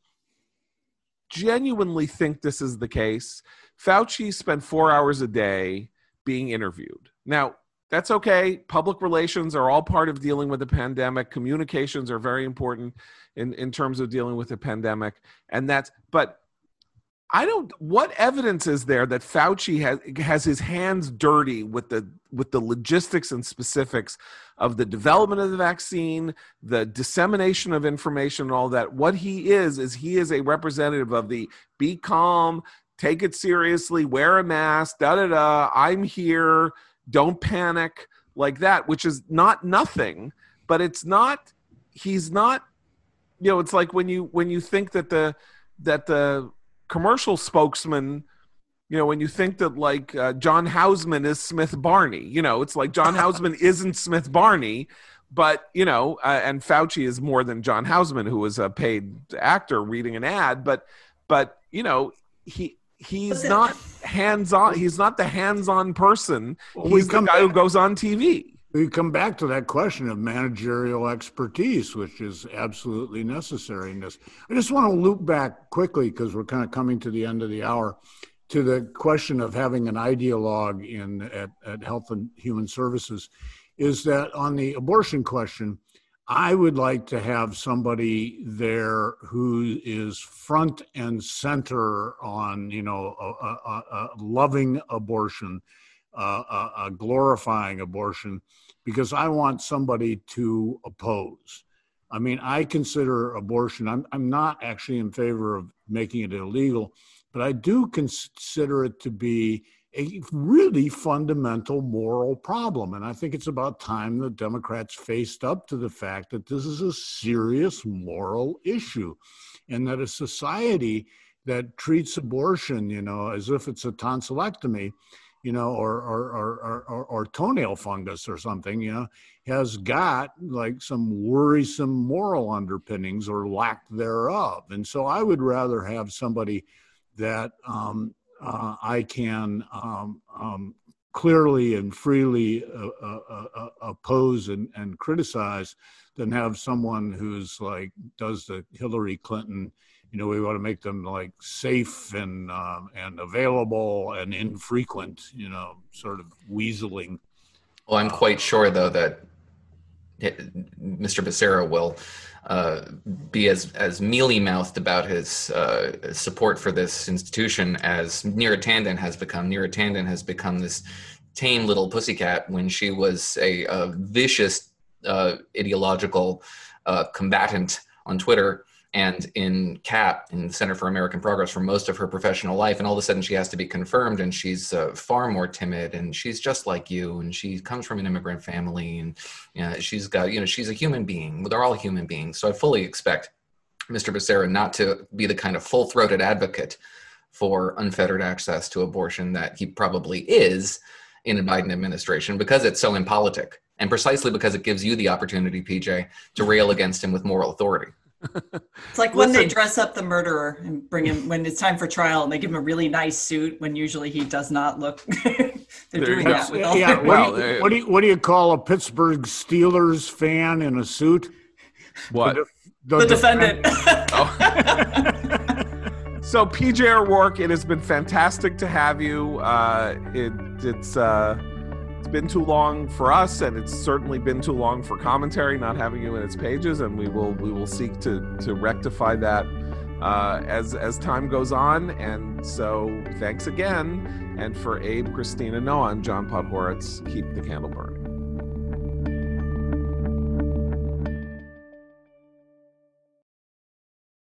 genuinely think this is the case, Fauci spent four hours a day being interviewed. Now, that's okay. Public relations are all part of dealing with the pandemic. Communications are very important in, in terms of dealing with the pandemic. And that's, but I don't. What evidence is there that Fauci has has his hands dirty with the with the logistics and specifics of the development of the vaccine, the dissemination of information, and all that? What he is is he is a representative of the be calm, take it seriously, wear a mask, da da da. I'm here. Don't panic, like that, which is not nothing, but it's not. He's not. You know, it's like when you when you think that the that the commercial spokesman you know when you think that like uh, john houseman is smith barney you know it's like john houseman isn't smith barney but you know uh, and fauci is more than john houseman who was a paid actor reading an ad but but you know he he's not hands on he's not the hands on person he's the guy who goes on tv
we come back to that question of managerial expertise, which is absolutely necessary in this. I just want to loop back quickly because we're kind of coming to the end of the hour to the question of having an ideologue in at, at Health and Human Services. Is that on the abortion question? I would like to have somebody there who is front and center on, you know, a, a, a loving abortion, a, glorifying abortion, because I want somebody to oppose. I mean, I consider abortion, I'm, I'm not actually in favor of making it illegal, but I do consider it to be a really fundamental moral problem. And I think it's about time the Democrats faced up to the fact that this is a serious moral issue and that a society that treats abortion, you know, as if it's a tonsillectomy you know, or or, or or or toenail fungus or something, you know, has got like some worrisome moral underpinnings or lack thereof. And so I would rather have somebody that um, uh, I can um, um, clearly and freely uh, uh, uh, uh oppose and, and criticize than have someone who's like does the Hillary Clinton you know we want to make them like safe and um, and available and infrequent you know sort of weaseling
well i'm quite sure though that mr becerra will uh, be as as mealy mouthed about his uh, support for this institution as Neera Tanden has become. Neera Tanden has become this tame little pussycat when she was a, a vicious uh, ideological uh, combatant on Twitter and in CAP, in the Center for American Progress, for most of her professional life. And all of a sudden, she has to be confirmed, and she's uh, far more timid, and she's just like you, and she comes from an immigrant family, and you know, she's got, you know, she's a human being. They're all human beings. So I fully expect Mr. Becerra not to be the kind of full throated advocate for unfettered access to abortion that he probably is in a Biden administration because it's so impolitic. And precisely because it gives you the opportunity, PJ, to rail against him with moral authority.
It's like when they dress up the murderer and bring him when it's time for trial and they give him a really nice suit when usually he does not look. They're doing that with all
yeah, what, do you, what, do you, what do you call a Pittsburgh Steelers fan in a suit?
What?
The, the, the defendant. defendant.
oh. so PJ O'Rourke, it has been fantastic to have you. Uh, it, it's. Uh, been too long for us, and it's certainly been too long for commentary not having you in its pages, and we will we will seek to to rectify that uh, as as time goes on. And so, thanks again. And for Abe, Christina, Noah, John Podhoretz, keep the candle burning.